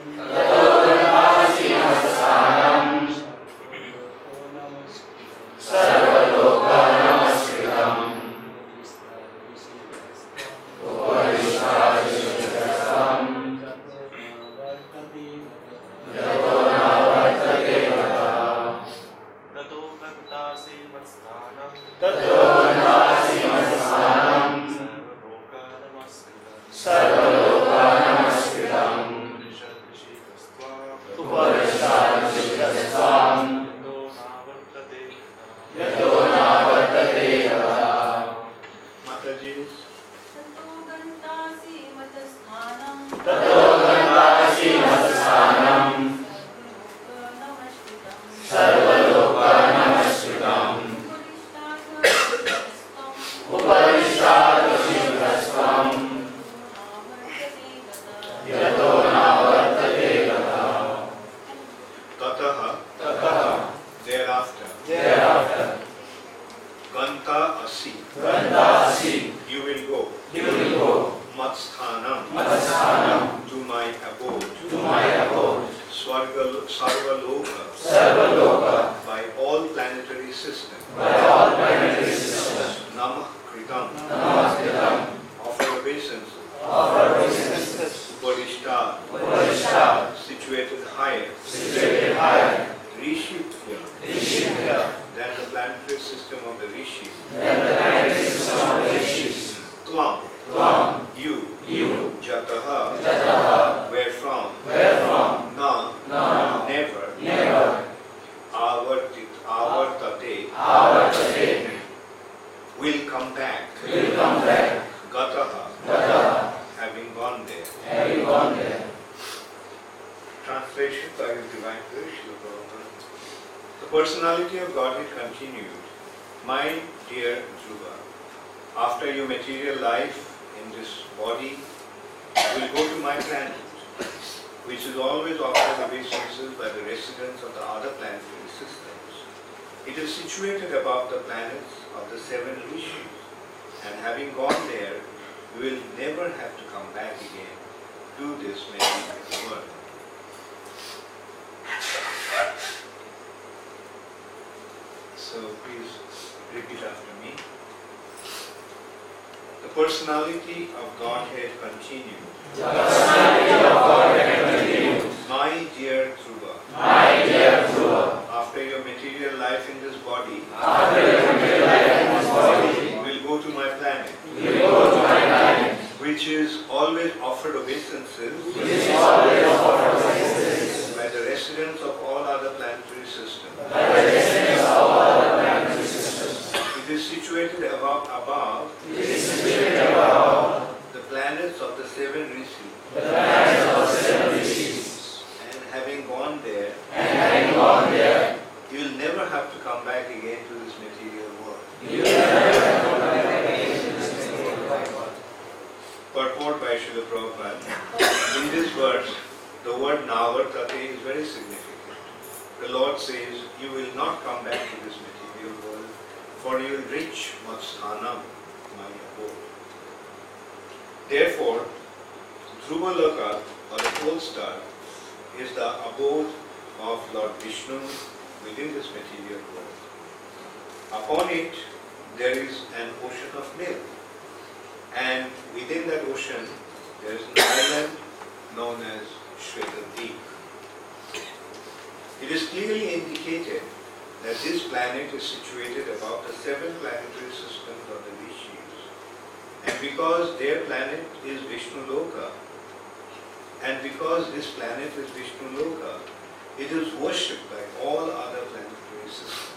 Amen. Will come back Gataha, Gataha having gone there. having gone there Translation by His Divine Grace, The personality of Godhead continued. My dear Dhruva, after your material life in this body, you will go to my planet, which is always offered obeisances by the residents of the other planetary systems. It is situated above the planets of the seven rishis, and having gone there, you will never have to come back again. Do this many work. So please repeat after me. The personality of Godhead continued. The personality of Godhead continues. My dear Dhruva, My dear Dhruva, after your material life in this body, after your material life in this body, you will go to my planet, you will go to my planet, which is always offered obeisances which is always offered obeisances by the residents of all other planetary systems. by the residents of all other planetary systems. It is situated above, above It is situated above the planets of the seven rishis, the planets of the seven rishis. and having gone there, And having gone there, you will never have to come back again to this material world. you will never come back again to this material world. Purport by Srila Prabhupada. In this verse, the word Navartate is very significant. The Lord says, You will not come back to this material world, for you will reach Matsthanam, my abode. Therefore, Dhruvaloka, or the pole star, is the abode of Lord Vishnu within this material world. Upon it, there is an ocean of milk. And within that ocean, there is an island known as Shvetadeep. It is clearly indicated that this planet is situated above the seven planetary systems of the Rishis. And because their planet is Vishnu Loka, and because this planet is Vishnu Loka, it is worshipped by all other planetary systems.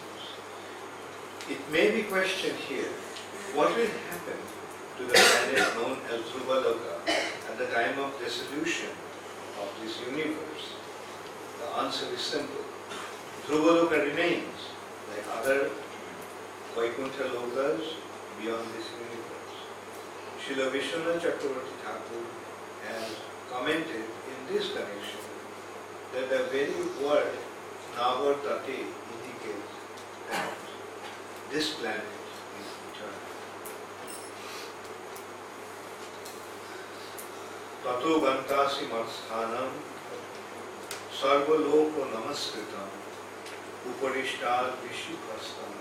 It may be questioned here, what will happen to the planet known as Dhruvaloka at the time of dissolution of this universe? The answer is simple. Dhruvaloka remains like other Vaikuntha Lokas beyond this universe. Srila Vishwanath Chakravarti Thakur has commented in this connection that the very word Navartate indicates that this planet ततो बंतासी मत्स्थानम सर्वलोक नमस्कृतम उपरिष्टाद विषुभस्तम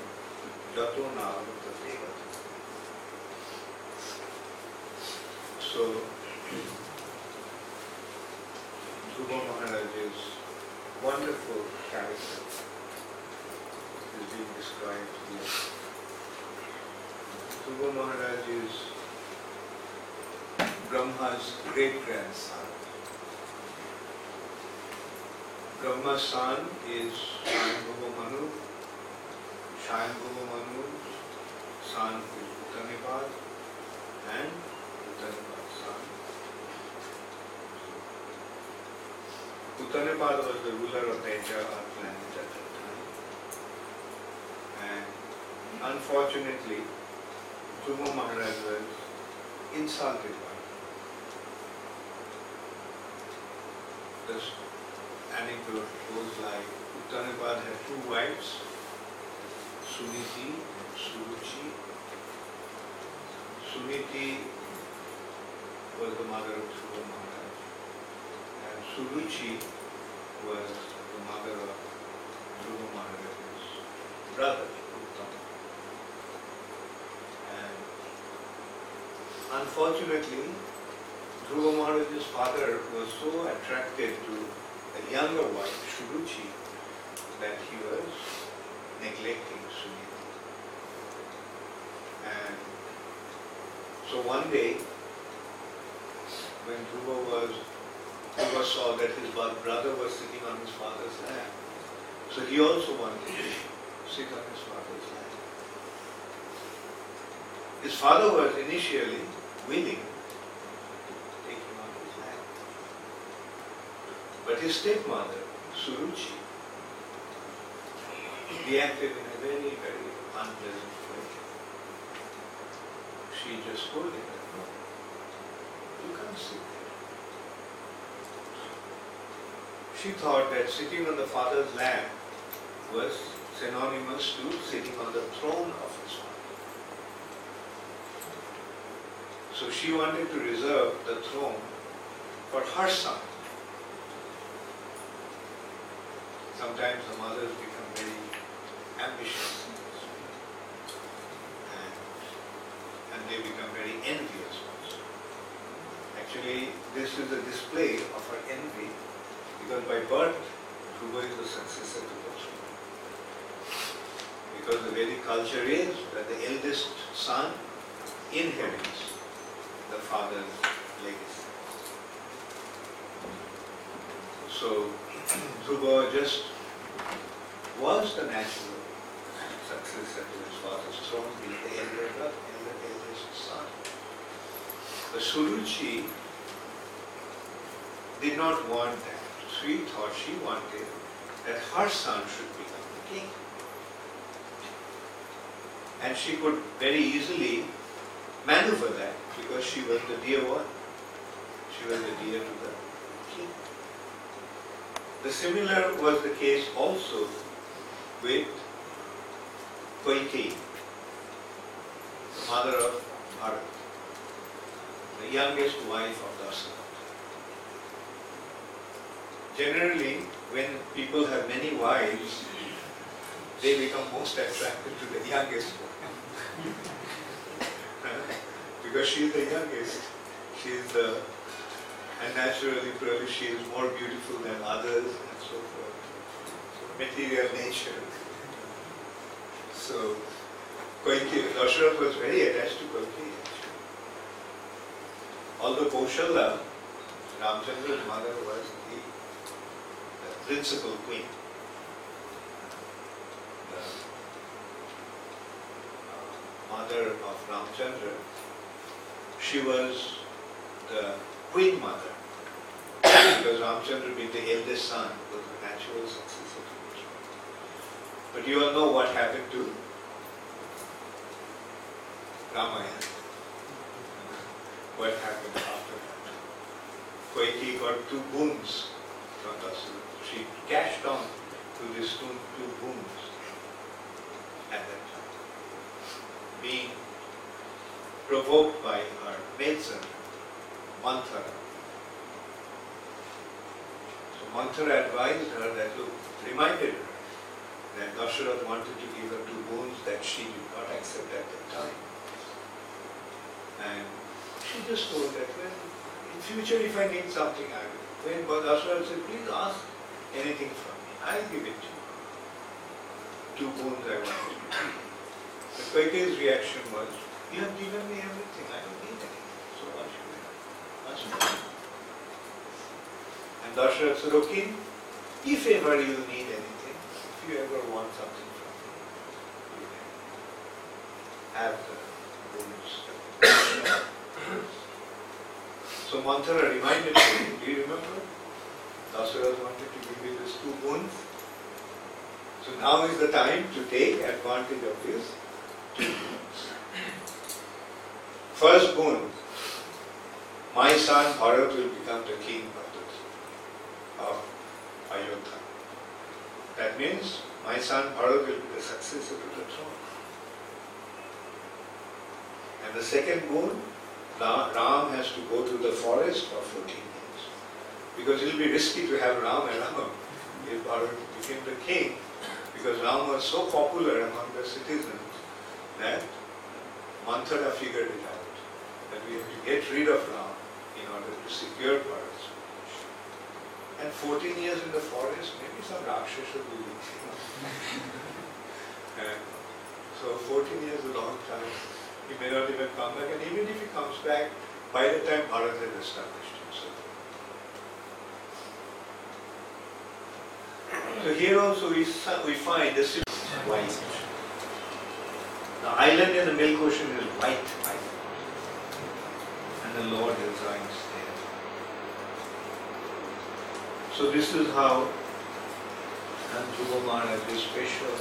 जतो नावृतते So, Dhruva Maharaj's wonderful character is being described here. Dhruva Maharaj is Brahma's great grandson. Brahma's son is Shayambhava Manu. Shayambhava Manu's son is Uttanipad and Uttanipad's son. Uttanipad was the ruler of the entire planet at that time. And unfortunately, Dhruva Maharaj was insulted by This anecdote goes like Uttanipad had two wives, Suniti and Suruchi. Suniti was the mother of Dhruva and Suruchi was the mother of Dhruva brother, unfortunately, Dhruva Maharaj's father was so attracted to a younger wife, Suruchi, that he was neglecting Sunita. And so one day, when Dhruva was, Dhruva saw that his brother was sitting on his father's lap, so he also wanted to sit on his father's lap. His father was initially willing to take him on his lap. But his stepmother, Suruchi, reacted in a very, very unpleasant way. She just told him that, no, you can't sit there. She thought that sitting on the father's lap was synonymous to sitting on the throne of his father. So she wanted to reserve the throne for her son. Sometimes the mothers become very ambitious and, and they become very envious also. Actually, this is a display of her envy because by birth, Dhruva is the successor to Lakshmana. Because the Vedic culture is that the eldest son inherits the father's legacy. So, Dhruva just was the natural successor to his father's throne, being the elder brother, elder, eldest son. But Suruchi did not want that. She thought she wanted that her son should become the king. And she could very easily maneuver that because she was the dear one. She was the dear to the king. The similar was the case also with Kaikeyi, the mother of Bharat, the youngest wife of Dasarath. Generally, when people have many wives, they become most attracted to the youngest one. because she is the youngest, she is the, and naturally, probably she is more beautiful than others and so forth. Material nature. So, Kaikeyi, Dasharath was very attached to Kaikeyi. Although Kaushalya, Ramchandra's mother, was the, the principal queen. The uh, mother of Ramchandra, she was the queen mother. because Ramchandra being the eldest son was the natural throne. But you all know what happened to Ramayana. What happened after that? Kaikeyi got two boons from. She cashed on to these two, two at that time. Being provoked by her maidservant, Manthara. So Manthara advised her that, look, reminded her that Dasharath wanted to give her two boons that she did not accept at that time. And she just told that, well, in future if I need something, I will. When Dasharath said, please ask anything from me, I'll give it to you. Two boons I want to give. But Kaikeyi's reaction was, you have given me everything, I don't need anything, so why should I ask you? And Dasharath said, okay, if ever you need anything, you ever want something from me, you have the boons. So Manthara reminded me, do you remember? Dasarath wanted to give you this two boons. So now is the time to take advantage of this two boons. First boon, my son Bharat will become the king of Ayodhya. That means my son Bharat will be the successor to the throne. And the second boon, Ram has to go to the forest for 14 years. Because it will be risky to have Ram around if Bharat became the king. Because Ram was so popular among the citizens that Manthara figured it out. That we have to get rid of Ram in order to secure Bharat's. And 14 years in the forest, maybe some Rakshasa will be. and so 14 years is a long time. He may not even come back, and even if he comes back, by the time Bharat has established himself. So here also we, we find the city is white. The island in the Milk Ocean is white, white. And the Lord resides So this is how and Dhruva Maharaj, this special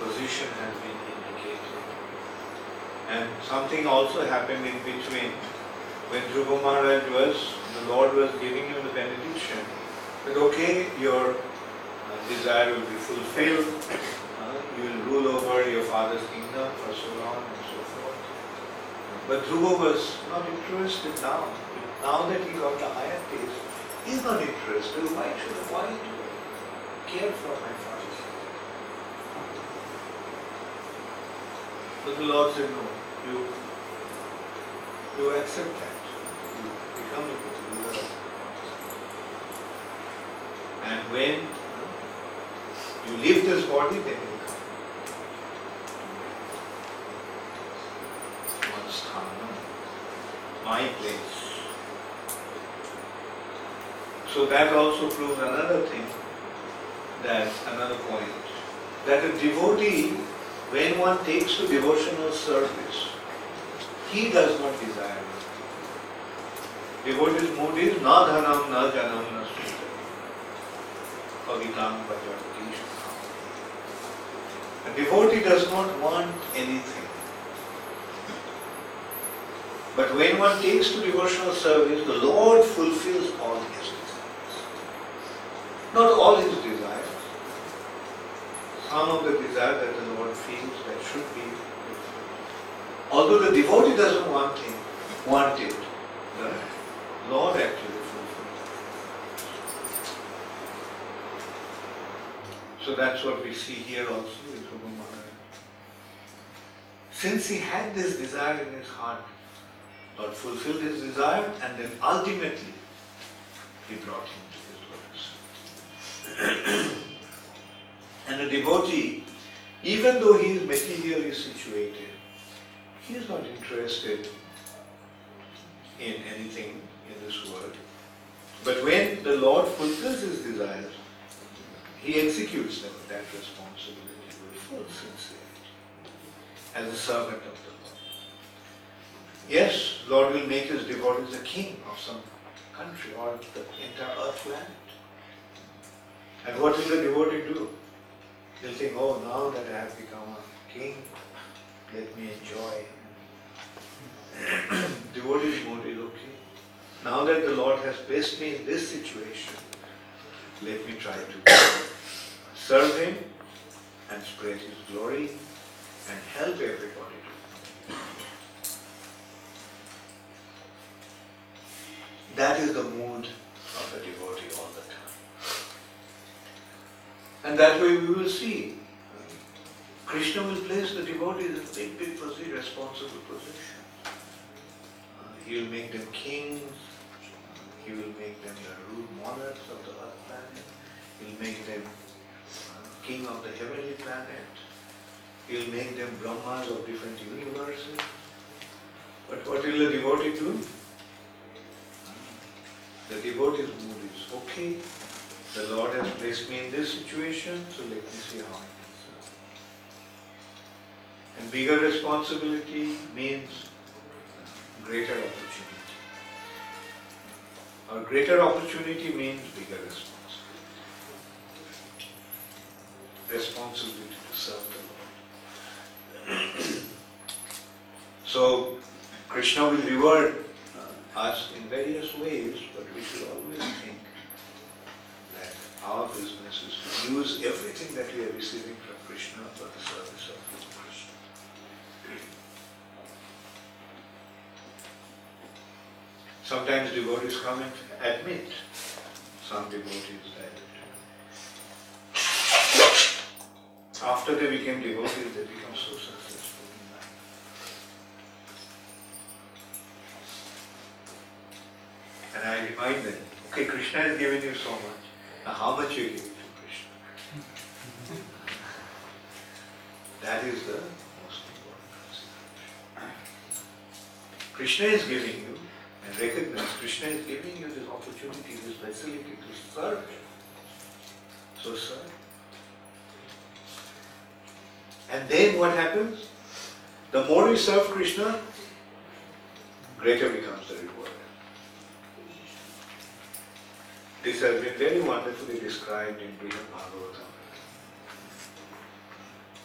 position has been indicated. And something also happened in between when Dhruva Maharaj was, the Lord was giving him the benediction that okay, your uh, desire will be fulfilled, uh, you will rule over your father's kingdom for so long and so forth. But Dhruva was not interested now. Now that he got the higher taste, he's not interested. Why should why do I care for my kingdom? But the Lord said, no, you You accept that. You become a of And when you leave this body, then you come. My place. So that also proves another thing, that another point, that a devotee, when one takes to devotional service, he does not desire. Devotee's mood is na dhanam, na janam, na sutam. A devotee does not want anything. But when one takes to devotional service, the Lord fulfills all his all his desires. Some of the desires that the Lord feels that should be. Although the devotee doesn't want it, want it, the Lord actually fulfills. So that's what we see here also with Rupa. Since he had this desire in his heart, Lord fulfilled his desire and then ultimately he brought him to. and a devotee, even though he is materially situated, he is not interested in anything in this world. But when the Lord fulfills his desires, he executes them, that responsibility with full sincerity as a servant of the Lord. Yes, Lord will make his devotees a king of some country or the entire earth planet. And what will the devotee do? He'll think, oh, now that I have become a king, let me enjoy. Devotee's mood is okay. Now that the Lord has placed me in this situation, let me try to serve Him and spread His glory and help everybody That is the mood of a devotee all the. And that way we will see. Krishna will place the devotees in big, big position, responsible position. Uh, he will make them kings. He will make them the rude monarchs of the earth planet. He will make them uh, king of the heavenly planet. He will make them Brahmas of different universes. But what will the devotee do? The devotee's mood is okay. The Lord has placed me in this situation, so let me see how I can serve. And bigger responsibility means greater opportunity. Or greater opportunity means bigger responsibility. Responsibility to serve the Lord. so Krishna will reward uh, us in various ways, but we should always think that our business is to use everything that we are receiving from Krishna for the service of Lord Krishna. Sometimes devotees come and admit, some devotees that after they became devotees, they become so successful in life. And I remind them, okay, Krishna has given you so much. Now how much you give to Krishna? That is the most important consideration. Krishna is giving you, and recognize Krishna is giving you this opportunity, this facility to serve Him. So serve. And what happens? The more you serve Krishna, greater becomes the reward. This has been very wonderfully described in Brihad Bhagavatam.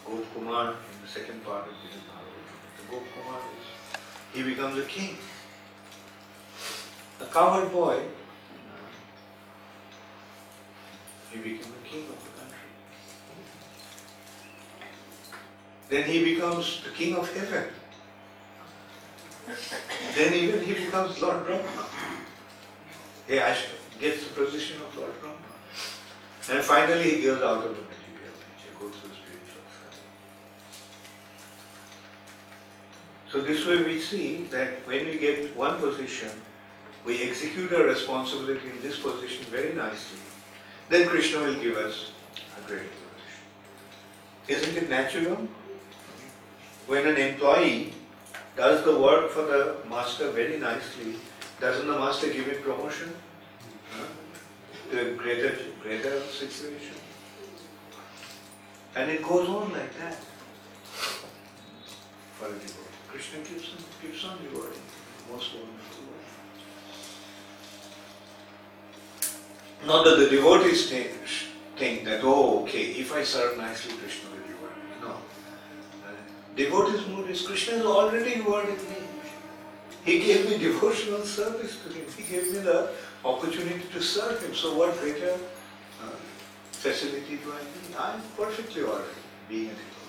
Gop Kumar in the second part of Brihad Bhagavatam. Gop Kumar is, he becomes a king. A cowherd boy, he became a king of the country. Then he becomes the king of heaven. Then even he becomes Lord Brahma. He gets the position of Lord Brahma. And finally he goes out of the material nature, goes to the spiritual side. So this way we see that when we get one position, we execute our responsibility in this position very nicely, then Krishna will give us a great position. Isn't it natural? When an employee does the work for the master very nicely, doesn't the master give him promotion? Huh? A greater, greater situation. And it goes on like that. For. Krishna keeps on, keeps on rewarding. Most wonderful. Not that the devotees think, think that, oh, okay, if I serve nicely, Krishna Devotee's mood is Krishna is already rewarded me. He gave me devotional service to him. He gave me the opportunity to serve him. So what greater uh, facility do I need? I'm perfectly alright being a devotee.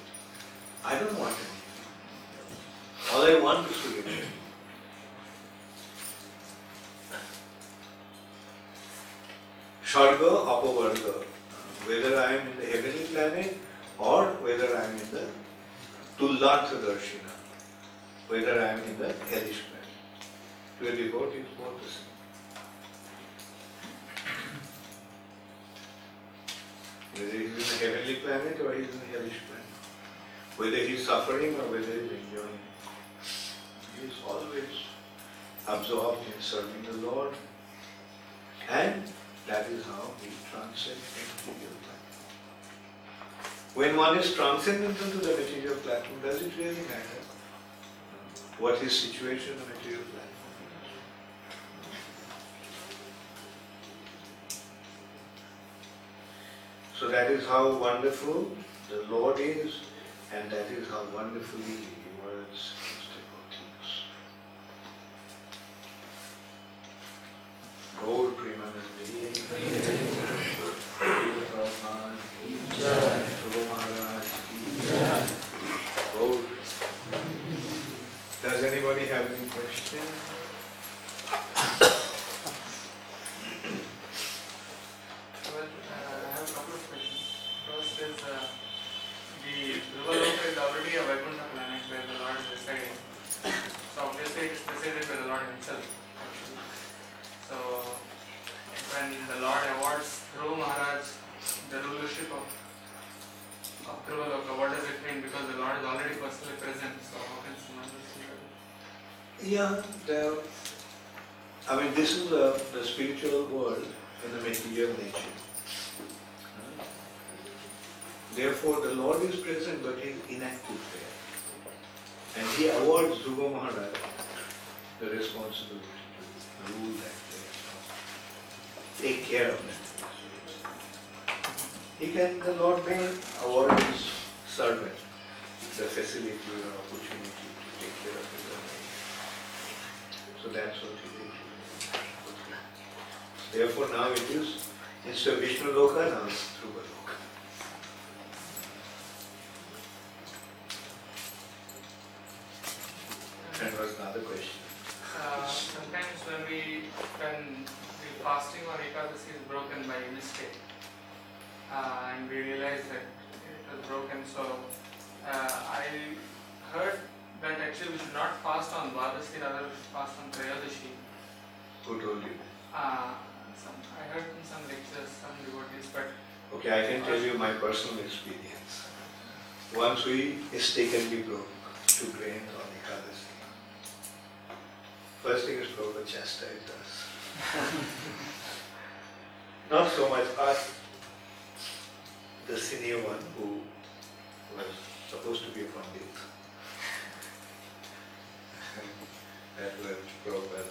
I don't want anything. All I want is to get it. Svarga, apavarga. Whether I am in the heavenly planet or whether I am in the tulyartha darshina, whether I am in the hellish planet. To a devotee is both the same. Whether he in the heavenly planet or he in the hellish planet. Whether he is suffering or whether he is enjoying. He is always absorbed in serving the Lord. And that is how we transcend material platform. When one is transcendental to the material platform, does it really matter what his situation on material platform is? So that is how wonderful the Lord is, and that is how wonderfully He rewards His devotees. Gaur Premanandi, Guru Prabhupada ki jai, Guru Maharaj ki jai. Gaur. Does anybody have any question? Well, uh, I have a couple of questions. First is, uh, the Dhruva is already a Vaikuntha planet where the Lord is residing. So obviously it is preceded by the Lord himself. actually. So when the Lord awards Dhruva Maharaj the rulership of, of Dhruva what does it mean? Because the Lord is already personally present, so how can someone receive it? Yeah, the, I mean, this is the, the spiritual world in the material nature. Therefore, the Lord is present, but He is inactive there. And He awards Dhruva Maharaj the responsibility to rule that place, take care of that place. He can, the Lord may award His servant the facility or opportunity to take care of his own. So that's what he did. Therefore now it is, instead of Vishnu Loka, now it's Dhruva Loka. And was another question. Uh, sometimes when we when the fasting or ekadasi is broken by mistake, uh, and we realize that it was broken, so uh, I heard that actually we should not fast on Dwadasi, rather we should fast on Trayodasi. Who told you? Uh, some, I heard in some lectures, some devotees, but Okay, I can tell you my personal experience. Once we mistakenly broke two grains on the Ekadasi. First thing is Prabhupada chastised us. Not so much us, the senior one who was supposed to be a Pandit. that was Prabhupada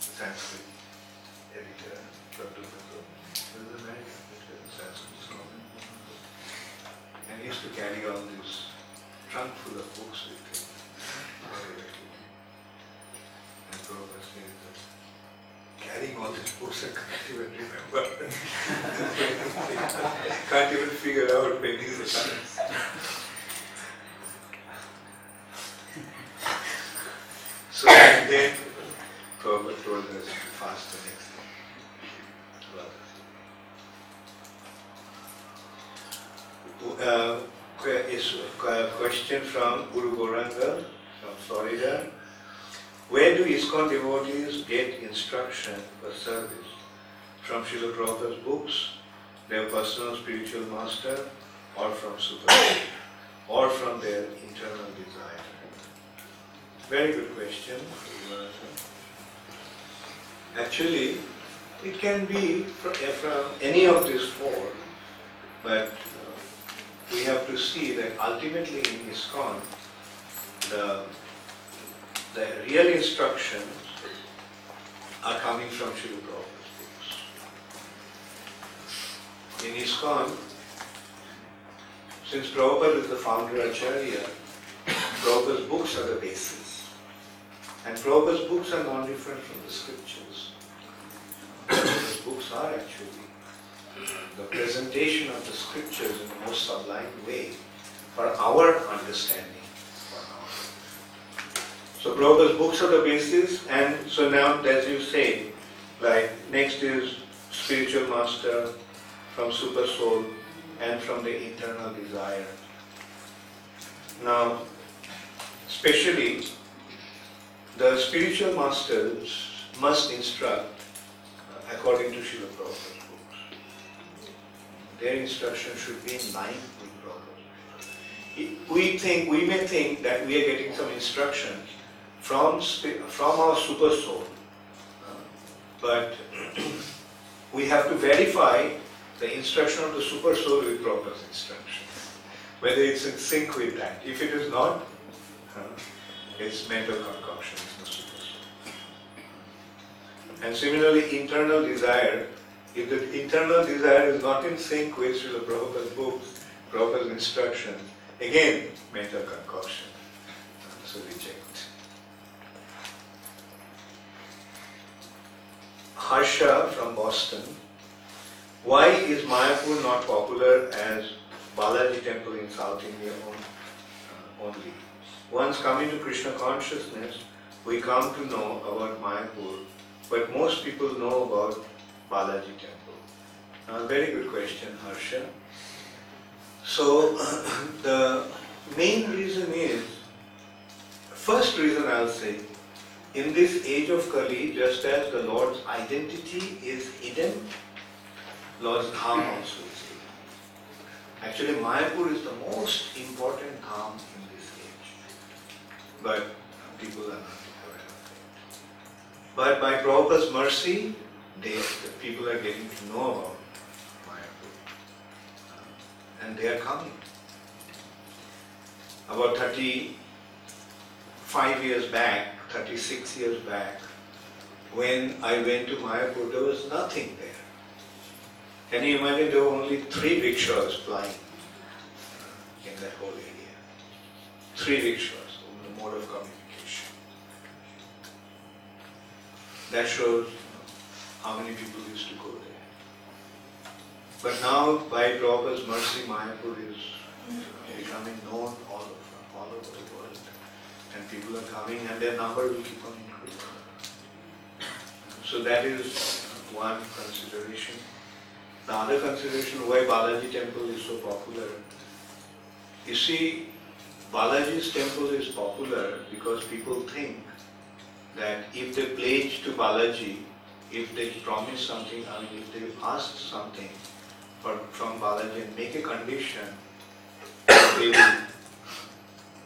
Sanskrit editor, Dr. Kapoor. He was American, but he was Sanskrit scholar. And he used to carry all this trunk full of books with him. And Prabhupada said that carrying all these books I can't even remember. can't even figure out when is the science. So and then Prabhupada told us to fast the next day. Uh, que- is a question from Guru Gauranga. from Florida. Where do ISKCON devotees get instruction for service? From Prabhupada's books, their personal spiritual master, or from Super, or from their internal desire? Very good question. Actually, it can be fr- from any of these four, but uh, we have to see that ultimately in ISKCON, the, the real instructions are coming from Srila Prabhupada's books. In ISKCON, since Prabhupada is the founder of Acharya, Prabhupada's books are the basis. And Prabhupada's books are non different from the scriptures. Prabhupada's books are actually the presentation of the scriptures in the most sublime way for our understanding. So Prabhupada's books are the basis, and so now, as you say, like next is spiritual master from super soul and from the internal desire. Now, especially the spiritual masters must instruct uh, according to Srila Prabhupada's books. Their instruction should be in line with Prabhupada. We think, we may think that we are getting some instructions from, from our super soul, uh, but we have to verify the instruction of the super soul with Prabhupada's instruction, whether it's in sync with that. If it is not, uh, it's mental concoction. And similarly, internal desire, if the internal desire is not in sync with Srila Prabhupada's books, Prabhupada's instructions, again, mental concoction. So reject. Harsha from Boston. Why is Mayapur not popular as Balaji temple in South India uh, only? Once coming to Krishna consciousness, we come to know about Mayapur, but most people know about Balaji temple. Uh, very good question, Harsha. So, the main reason is, first reason I'll say, in this age of Kali, just as the Lord's identity is hidden, Lord's Dham also. Actually, Mayapur is the most important Dham in this age. But people are not aware of it. But by Prabhupada's mercy, they, the people are getting to know about Mayapur. Uh, And they are coming. About 35 years back, 36 years back, when I went to Mayapur, there was nothing there. Can you imagine there were only three rickshaws plying uh, in that whole area? Three rickshaws, the mode of communication. That shows how many people used to go there. But now, by Prabhupada's mercy, Mayapur is becoming known all over, all over the world. And people are coming and their number will keep on increasing. So that is one consideration. The other consideration why Balaji temple is so popular. You see, Balaji's temple is popular because people think that if they pledge to Balaji, if they promise something, I mean, if they ask something from Balaji and make a condition, they will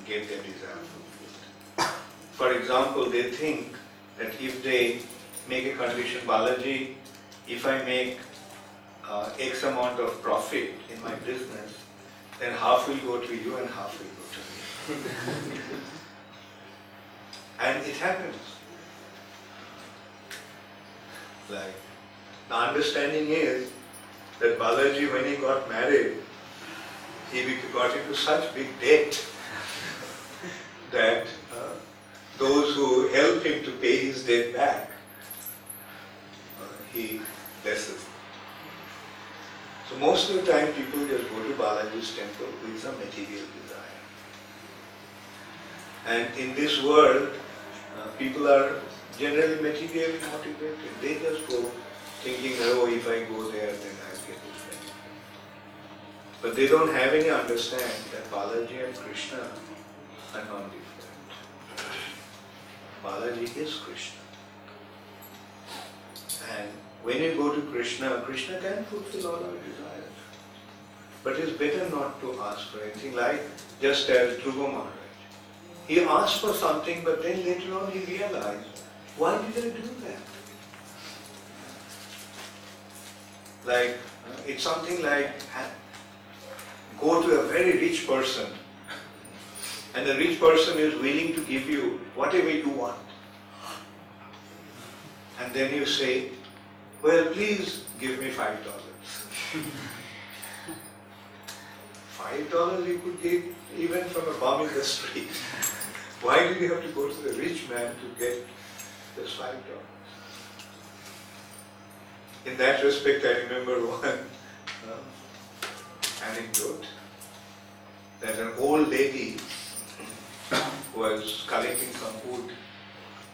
get their desire fulfilled. For example, they think that if they make a condition, Balaji, if I make uh, X amount of profit in my business, then half will go to you and half will go to me. and it happens. Like, the understanding is that Balaji, when he got married, he got into such big debt that uh, those who helped him to pay his debt back, uh, he blesses. So most of the time people just go to Balaji's temple with some material desire. And in this world, uh, people are generally materially motivated. They just go thinking, oh, if I go there, then I'll get this. But they don't have any understanding that Balaji and Krishna are non-different. Balaji is Krishna. And when you go to Krishna, Krishna can fulfill all our desires. But it's better not to ask for anything like just as Dhruva Maharaj. He asked for something, but then later on he realized, why did I do that? Like, uh, it's something like go to a very rich person, and the rich person is willing to give you whatever you want. And then you say, well, please give me five dollars. Five dollars you could get even from a bum in the street. Why did you have to go to the rich man to get just five dollars? In that respect, I remember one uh, anecdote that an old lady was collecting some wood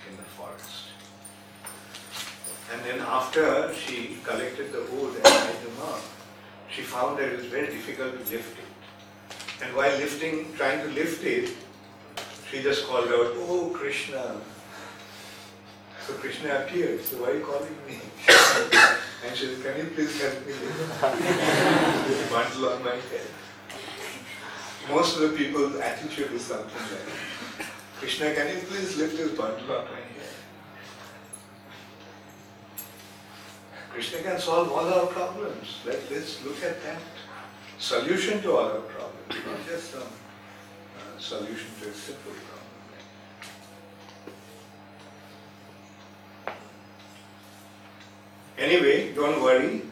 in the forest. And then after she collected the wood and tied them up, she found that it was very difficult to lift it. And while lifting, trying to lift it, she just called out, Oh Krishna. So Krishna appeared, so why are you calling me? and she said, Can you please help me lift this bundle on my head? Most of the people's attitude is something like, Krishna, can you please lift this bundle on my head? Krishna can solve all our problems. Let, let's look at that. Solution to all our problems, not just some uh, solution to a simple problem. Anyway, don't worry.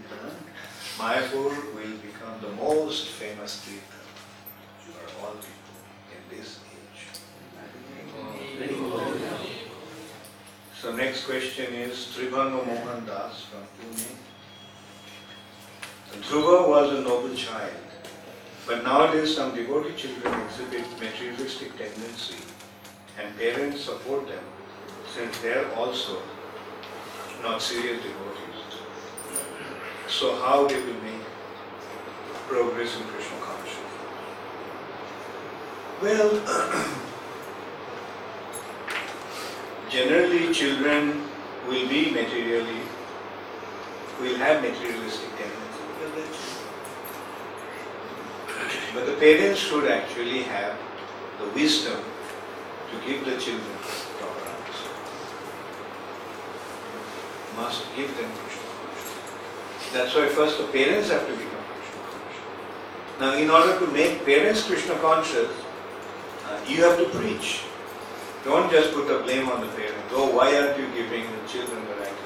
Mayapur will become the most famous tirtha for all people in this age. So next question is Tribhanga Mohan Das from Pune. Dhruva was a noble child, but nowadays some devotee children exhibit materialistic tendency and parents support them since they are also not serious devotees. So how they will make progress in Krishna consciousness? Well, generally children will be materially, will have materialistic tendencies. But the parents should actually have the wisdom to give the children proper answer. Must give them. That's why first the parents have to become Krishna conscious. Now in order to make parents Krishna conscious, uh, you have to preach. Don't just put the blame on the parents. Go, why aren't you giving the children the right?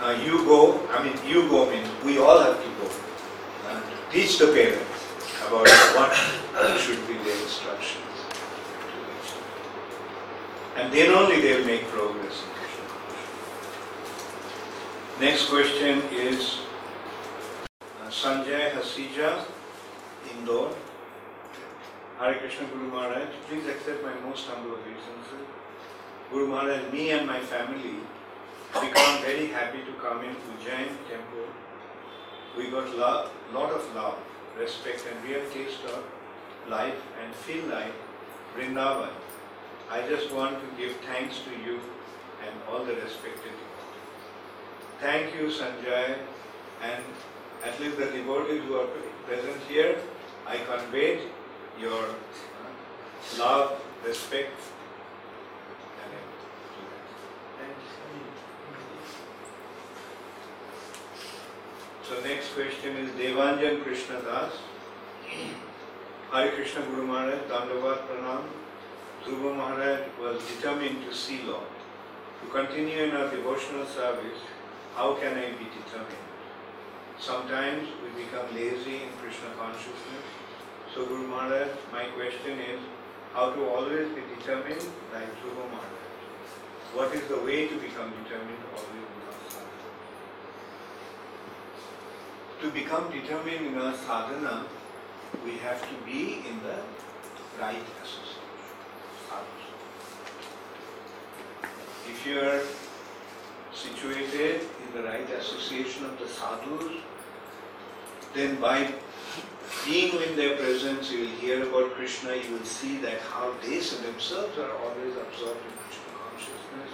Now you go, I mean you go means we all have to go. Teach the parents about what should be their instructions. And then only they will make progress. Next question is uh, Sanjay Hasija, Indore. Hare Krishna Guru Maharaj, please accept my most humble obeisances. Guru Maharaj, me and my family become very happy to come in Ujjain temple. We got love, lot of love, respect and real taste of life and feel like Vrindavan. I just want to give thanks to you and all the respected. Thank you Sanjay and at least the devotees who are present here, I conveyed your love, respect, and. So next question is Devanjan Krishna Das. Hare Krishna Guru Maharaj, Dandavat Pranam. Dhruva Maharaj was determined to see Lord. To continue in our devotional service, how can I be determined? Sometimes we become lazy in Krishna consciousness. So Guru Maharaj, my question is, how to always be determined like Dhruva Maharaj? What is the way to become determined always in our sadhana? To become determined in our sadhana, we have to be in the right association. If you are situated in the right association of the sadhus, then by being in their presence, you will hear about Krishna, you will see that how they themselves are always absorbed in Krishna consciousness.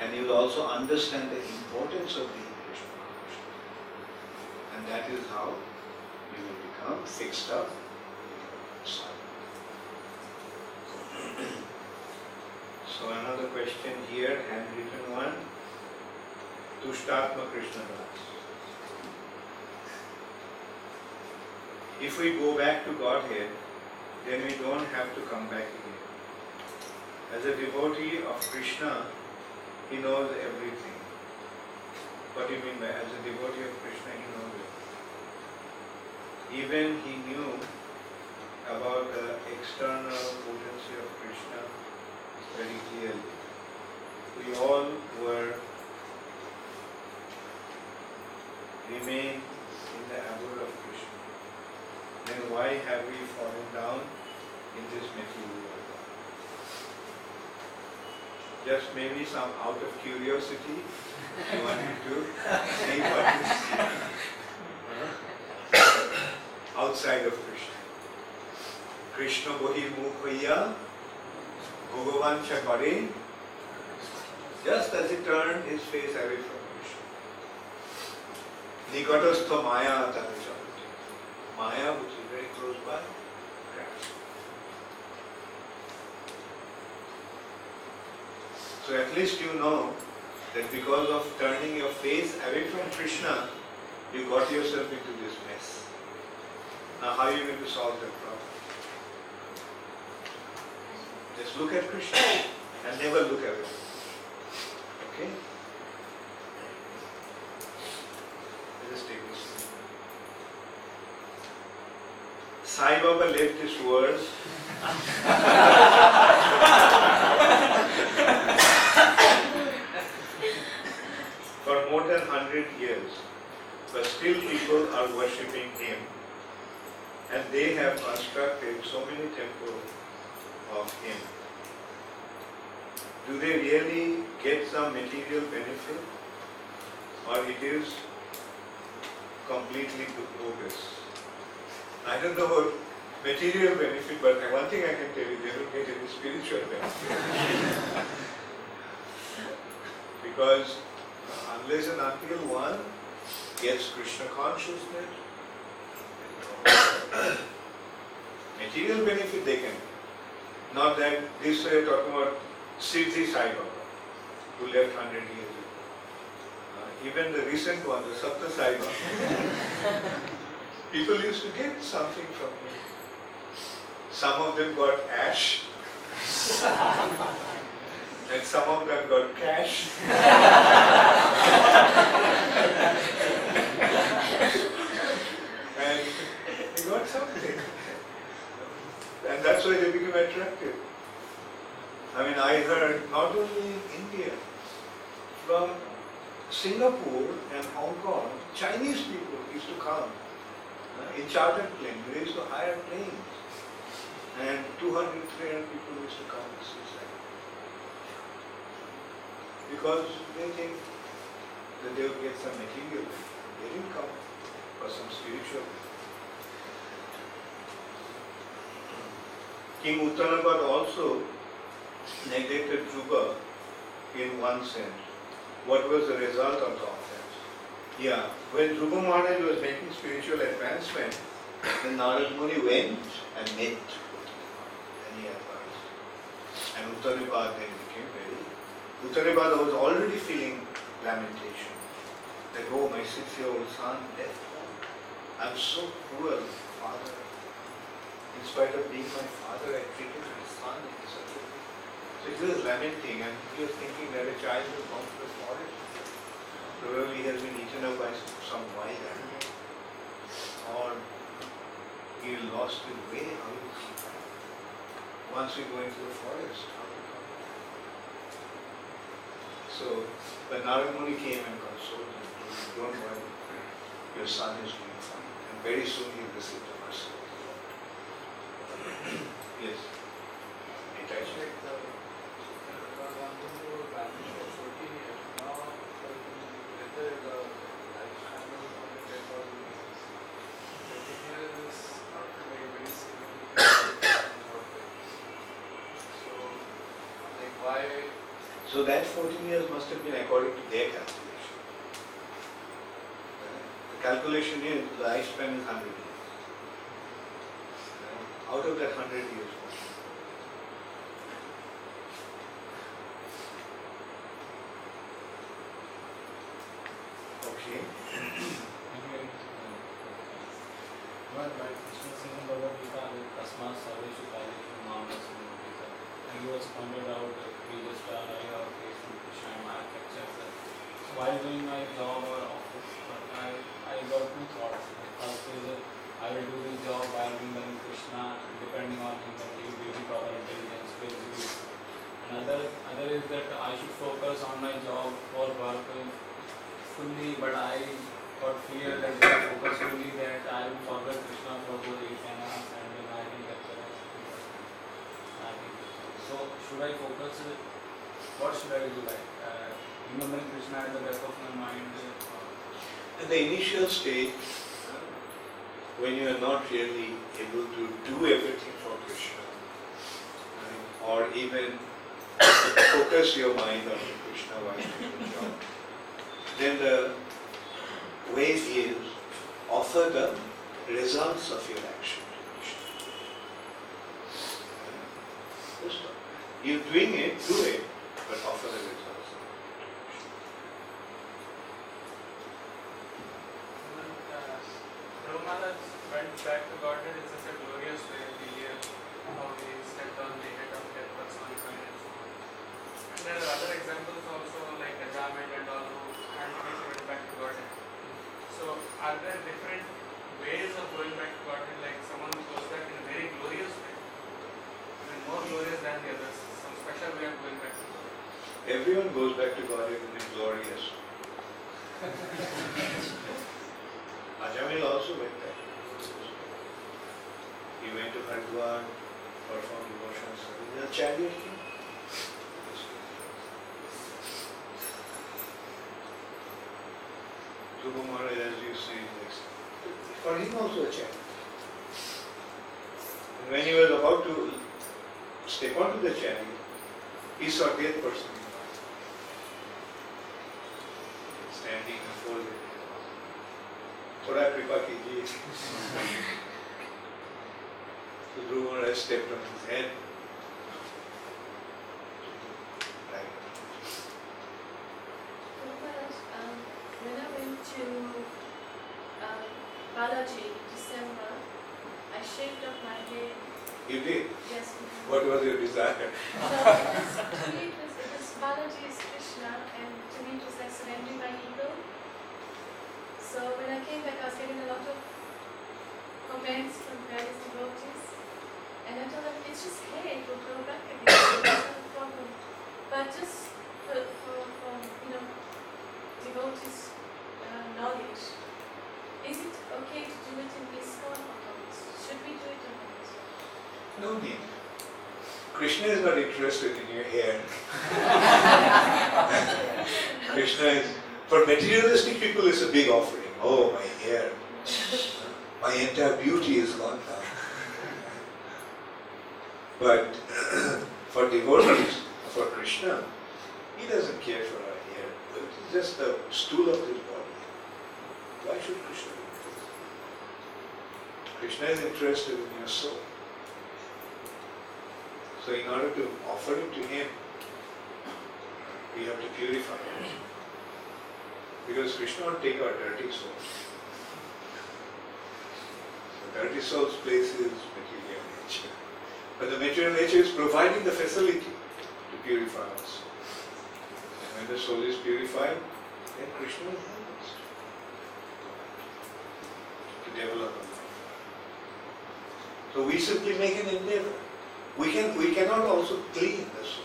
and you will also understand the importance of being Krishna conscious. And that is how you will become fixed up. So another question here, handwritten one. Tushtatma Krishna Das. If we go back to Godhead, then we don't have to come back again. As a devotee of Krishna, he knows everything. What do you mean by as a devotee of Krishna, he knows? Even he knew about the external potency of Krishna very clearly. We all were remain in the abode of Then why have we fallen down in this material world? Just maybe some out of curiosity, you wanted to see what is outside of Krishna. Krishna বহির্মুখ হইয়া ভগবান সে করে just as he turned his face away from Krishna. নিকটস্থ মায়া তাকে চলে Maya, which is very close by. So at least you know that because of turning your face away from Krishna, you got yourself into this mess. Now how are you going to solve that problem? Just look at Krishna and never look away. Okay? Just take this. Sai Baba left his words. for more than 100 years, but still people are worshipping him. And they have constructed so many temples of him. Do they really get some material benefit? Or it is completely bogus? I don't know about material benefit, but one thing I can tell you, they don't get any spiritual benefit. because unless and until one gets Krishna consciousness, material benefit they can. Not that this way talking about Shirdi Sai Baba, who left 100 years ago. Uh, even the recent one, the Sathya Sai Baba, people used to get something from me. Some of them got ash, and some of them got cash. and they got something. And that's why they became attractive. I mean, I heard not only in India, from Singapore and Hong Kong, Chinese people used to come Uh, in chartered planes. They used to hire planes. And 200, 300 people used to come see Sai. Because they think that they will get some material. They didn't come for some spiritual. King Uttanapad also neglected Dhruva in one sense. What was the result of the offense? Yeah, when Dhruva Maharaj was making spiritual advancement, then Narad Muni went and met and he advised. And Uttanapad then became very. Uttanapad was already feeling lamentation. That, oh, my six-year-old son left home. I'm so cruel, father. In spite of being my father, I treated my son in such a way. So he was lamenting and he was thinking that a child has gone to the forest. Probably he has been eaten up by some wild animal. Or he lost his way, how he come back? Once we go into the forest, how come back? So, but Narad Muni came and consoled him. Don't worry, your son is doing fine. And very soon he will receive the mercy of the Lord. yes actually. Like the, uh, gone through balance for 14 years. Now, whether the lifespan of the dead body is not like a very significant. So, like why So that 14 years must have been according to their calculation. The calculation is the lifespan is 100 years. Out of that 100 years, okay. And he was pointed out are I have faced from Krishna and while doing my job or office, I, I got two thoughts. First is I will do this job while remembering Krishna, depending on him that he will me proper intelligence to. Another, other is that I should focus on my job or work fully, but I got fear that if I focus fully that I will forget Krishna for those eight and a half and then I I think so should I focus? What should I do like uh, Krishna at the back of my mind At the initial stage, when you are not really able to do everything for Krishna, right, or even focus your mind on Krishna while doing then the way is offer the results of your action. You're doing it, do it, but offer the results. When uh, Prabhupada went back to Godhead in such a glorious way, the year how he stepped on the head of death personified and so on. And there are other examples also like Ajamil and all who had really went back to Godhead. So are there different ways of going back to Godhead, like someone who goes back in a very glorious way, even more glorious than the others, some special way of going back to Godhead? Everyone goes back to God in a glorious. Ajamil also went there. He went to Haridwar, performed devotional service. He's a chariot king. Dhruva Maharaj, as you say, is for him also a chariot. And when he was about to step onto the chariot, he saw death person standing before the थोड़ा कृपा कीजिए So Dhruva Maharaj stepped on his Desire? So it was, to me it was, it was Balaji is Krishna, and to me it was like surrendering my ego. So when I came back, I was getting a lot of comments from various devotees, and I told them it's just hair, it will grow back again, so that's not a problem. But just for, for, for you know, devotees' uh, knowledge, is it okay to do it in ISKCON or not? Should we do it or not? No need. Krishna is not interested in your hair. Krishna is, for materialistic people, it's a big offering. Oh, my hair. My entire beauty is gone now. But for devotees, for Krishna, he doesn't care for our hair. It's just the stool of his body. Why should Krishna be interested? Krishna is interested in your soul. So in order to offer it to him, we have to purify it. Because Krishna will take our dirty souls. Dirty soul's place is material nature. But the material nature is providing the facility to purify us. And when the soul is purified, then Krishna us to develop life. So we simply make an endeavor. We can we cannot also clean the soul.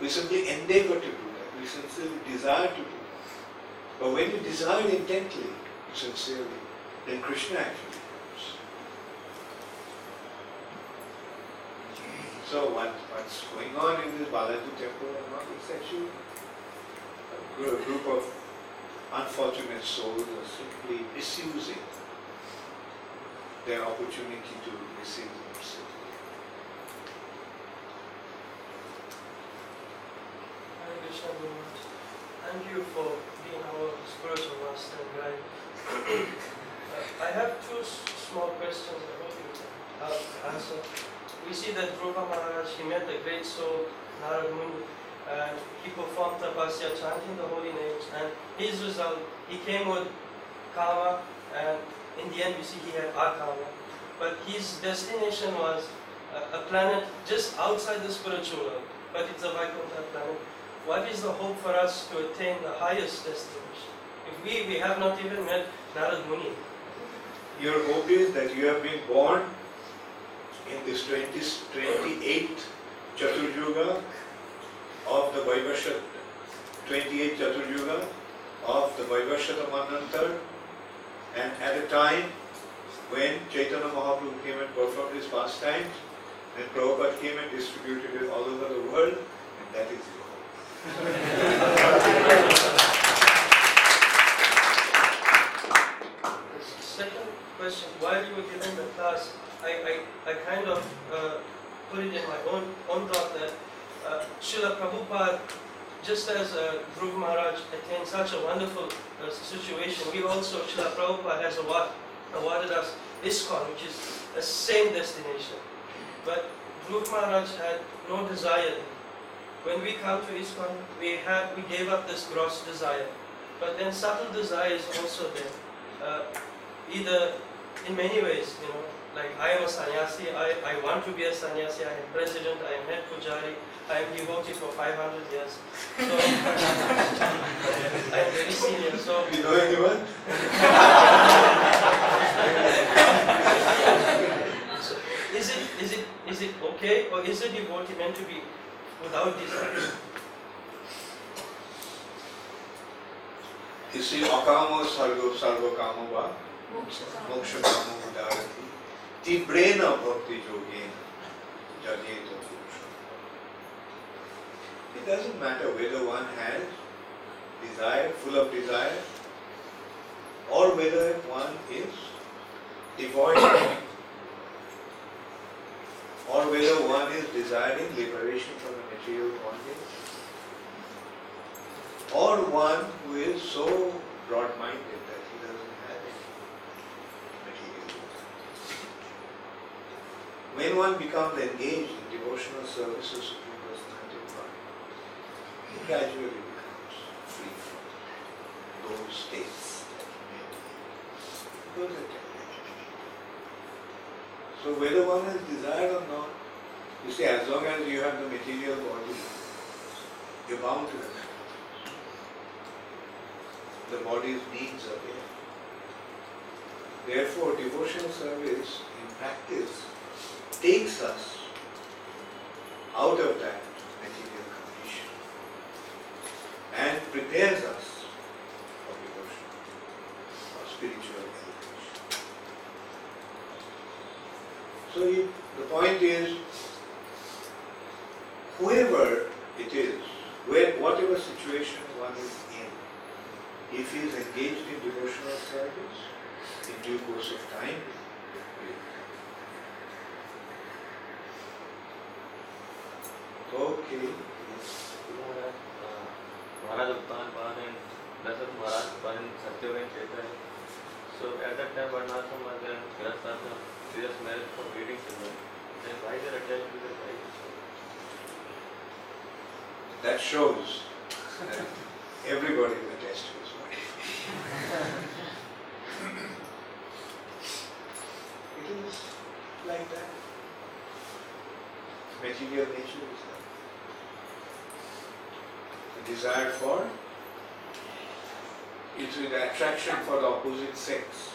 We simply endeavor to do that. We sincerely desire to do that. But when you desire intently, sincerely, then Krishna actually helps. So what, what's going on in this Balaji temple or not, it's actually a a group of unfortunate souls are simply misusing their opportunity to receive the mercy. thank you for being our spiritual master and guide. Uh, I have two s- small questions I hope you can uh, answer. We see that Dhruva Maharaj, he met the great soul Narad Muni and he performed tapasya chanting the holy names and his result, he came with Kama and in the end we see he had Akama. But his destination was a, a planet just outside the spiritual world, but it's a Vaikuntha planet. What is the hope for us to attain the highest destination? If we, we have not even met Narad Muni. Your hope is that you have been born in this 20, 28th Chaturjuga of the Vaivashat, 28th Chaturjuga of the Vaivasvata Manvantar and at a time when Chaitanya Mahaprabhu came and performed his pastimes and Prabhupada came and distributed it all over the world and that is your hope. Second question, while you were giving the class, I, I, I kind of uh, put it in my own, own thought that uh, Srila Prabhupada, just as uh, Dhruv Maharaj attained such a wonderful uh, situation, we also, Srila Prabhupada has award, awarded us ISKCON, which is the same destination. But Dhruv Maharaj had no desire. When we come to ISKCON, we, have, we gave up this gross desire. But then subtle desire is also there. Uh, either in many ways, you know, like I am a sannyasi, I, I want to be a sannyasi, I am president, I am head pujari, I am devotee for 500 years. So, I am very senior, so You know anyone? So, is it is it is it okay or is a devotee meant to be without desire? You see, akamo sargo sargo kamo va. Moksha. moksha kamo udarati tibrena bhakti yogena jageto purusha. It doesn't matter whether one has desire, full of desire, or whether one is devoid or whether one is desiring liberation from the material bondage, or one who is so broad-minded that he doesn't have any material. When one becomes engaged in devotional services to Supreme Personality of God, gradually becomes free from those states. Those are. So whether one has desired or not, you see, as long as you have the material body, you're bound to the. The body's needs are there. Therefore, devotional service in practice takes us out of that material condition and prepares us for devotion for spiritual elevation. So the point is, whoever it is, where, whatever situation one is in, if he is engaged in devotional service, in due course of time, okay, yes. Maharaj, uh, Maharaj Uppan Pan and Dasat Maharaj Pan in Satyavan Kshetra. So at that time Varnashram was there, Grihasthashram, they just married for breeding children. Then why they are attached to their wives? That shows that everybody is attached to his wife. it is like that. Material nature is that. The desire for it's the attraction for the opposite sex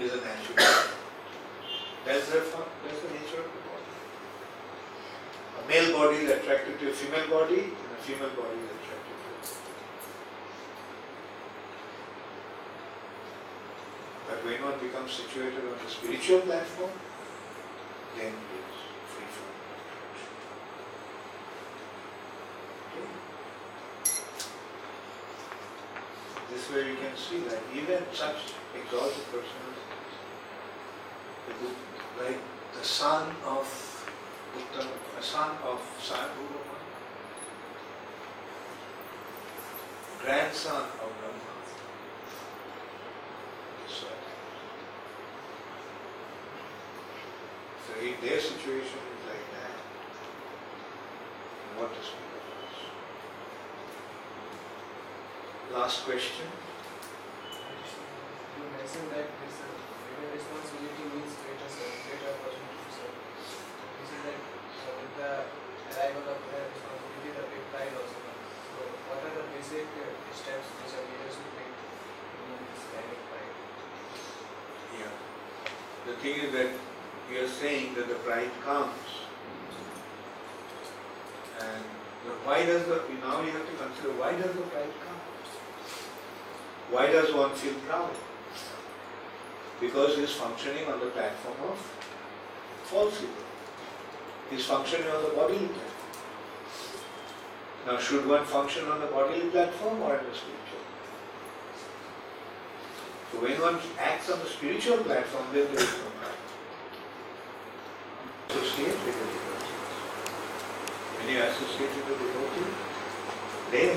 is a natural. That's the, that's the nature of the body. A male body is attracted to a female body, and a female body is attracted to a. But when one becomes situated on the spiritual platform, then it is free from attraction. This way you can see that even such exalted Buddha, like the son of Uttama, a son of Sadhu grandson of Brahma. So, so if their situation is like that, what of? Last question. You mentioned that this uh, greater responsibility means greater serve, greater opportunity to serve. This is like uh, with the arrival of greater responsibility, the big pride also comes. So, what are the basic uh, steps which a leader should take remove this kind of pride? Yeah. The thing is that you are saying that the pride comes. And why does the, now you have to consider why does the pride come? Why does one feel proud? Because he is functioning on the platform of false ego. He is functioning on the bodily platform. Now, should one function on the bodily platform or on the spiritual? So when one acts on the spiritual platform, then there is no pride. Associate with the devotee. When you associate with the devotee, then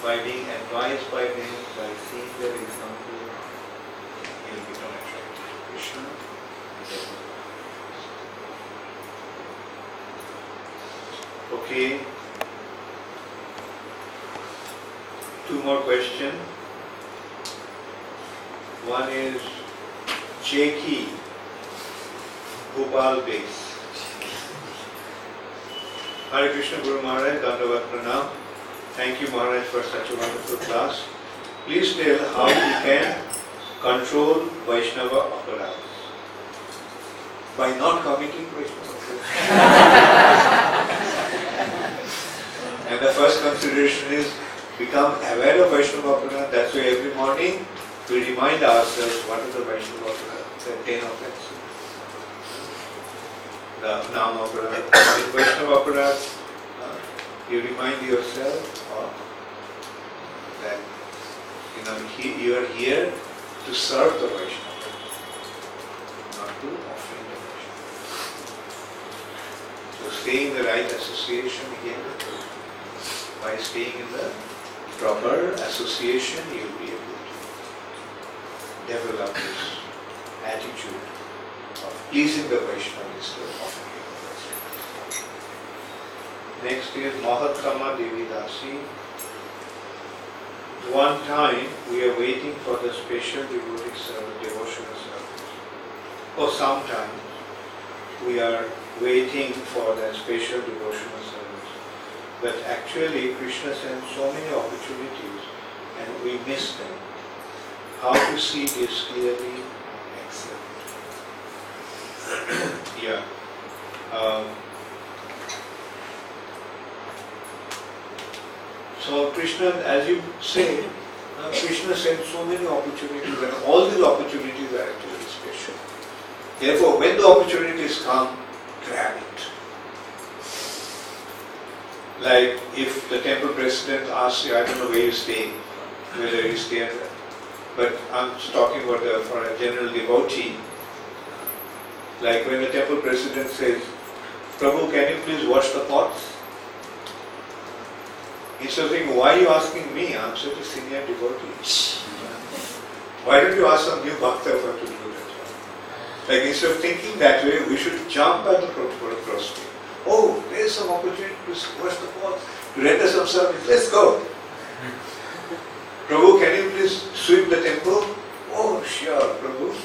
by being advised by them, by seeing their example, attracted. Okay. Two more questions. One is Jeki Gopal Base. Hare Krishna Guru Maharaj, Dandavat Pranam. Thank you Maharaj for such a wonderful class. Please tell how we can control Vaishnava aparadhas by not committing Vaishnava And the first consideration is become aware of Vaishnava aparadha. That's why every morning we remind ourselves what is the Vaishnava aparadha, the ten offenses. The Nama aparadha. In Vaishnava aparadha, uh, you remind yourself of that you know he, you are here to serve the Vaishnava, not to offend the Vaishnava. So stay in the right association again. By staying in the proper association, you will be able to develop this attitude of pleasing the Vaishnava instead of offending. Next is Mahatma Devi Dasi. One time we are waiting for the special service, devotional service. Or sometimes we are waiting for the special devotional service. But actually Krishna sends so many opportunities and we miss them. How to see this clearly? Excellent. yeah. Um, So Krishna, as you say, uh, Krishna sent so many opportunities and all these opportunities are actually special. Therefore, when the opportunities come, grab it. Like if the temple president asks you, I don't know where you stay, whether you stay, at- but I'm talking about the, for a general devotee. Like when the temple president says, Prabhu, can you please wash the pots? Instead of saying, why are you asking me? I'm such a senior devotee. Why don't you ask some new bhakta for to do that? Like instead of thinking that way, we should jump at the prostrate. Oh, there's some opportunity to wash the pots, to render some service. Let's go. Prabhu, can you please sweep the temple? Oh, sure, Prabhu.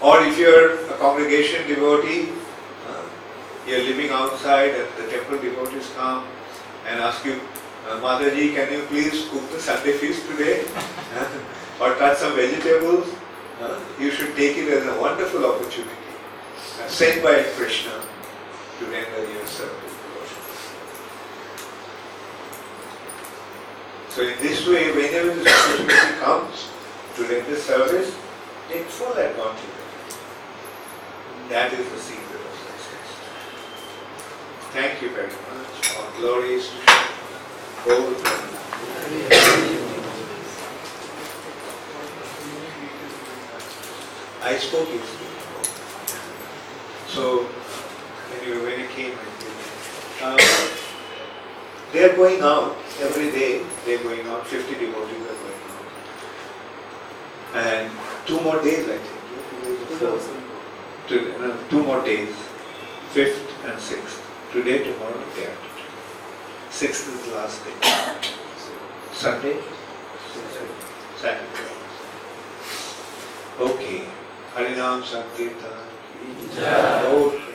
or if you're a congregation devotee, you're living outside and the temple devotees come and ask you, uh, Mataji, can you please cook the Sunday feast today? or touch some vegetables? You should take it as a wonderful opportunity uh, sent by Krishna to render your service devotion. So in this way, whenever this opportunity comes to render service, take full advantage of it. That is the secret. Thank you very much. All glories to God. I spoke yesterday. So, anyway, when I came, I came. Um, they are going out every day they're going out, 50 devotees are going out. And two more days, I think. Today, no, two more days, fifth and sixth. Today, tomorrow, day after. tomorrow. Sixth is the last day. Sunday, Saturday. Okay. Harinam Sankirtan. Jai.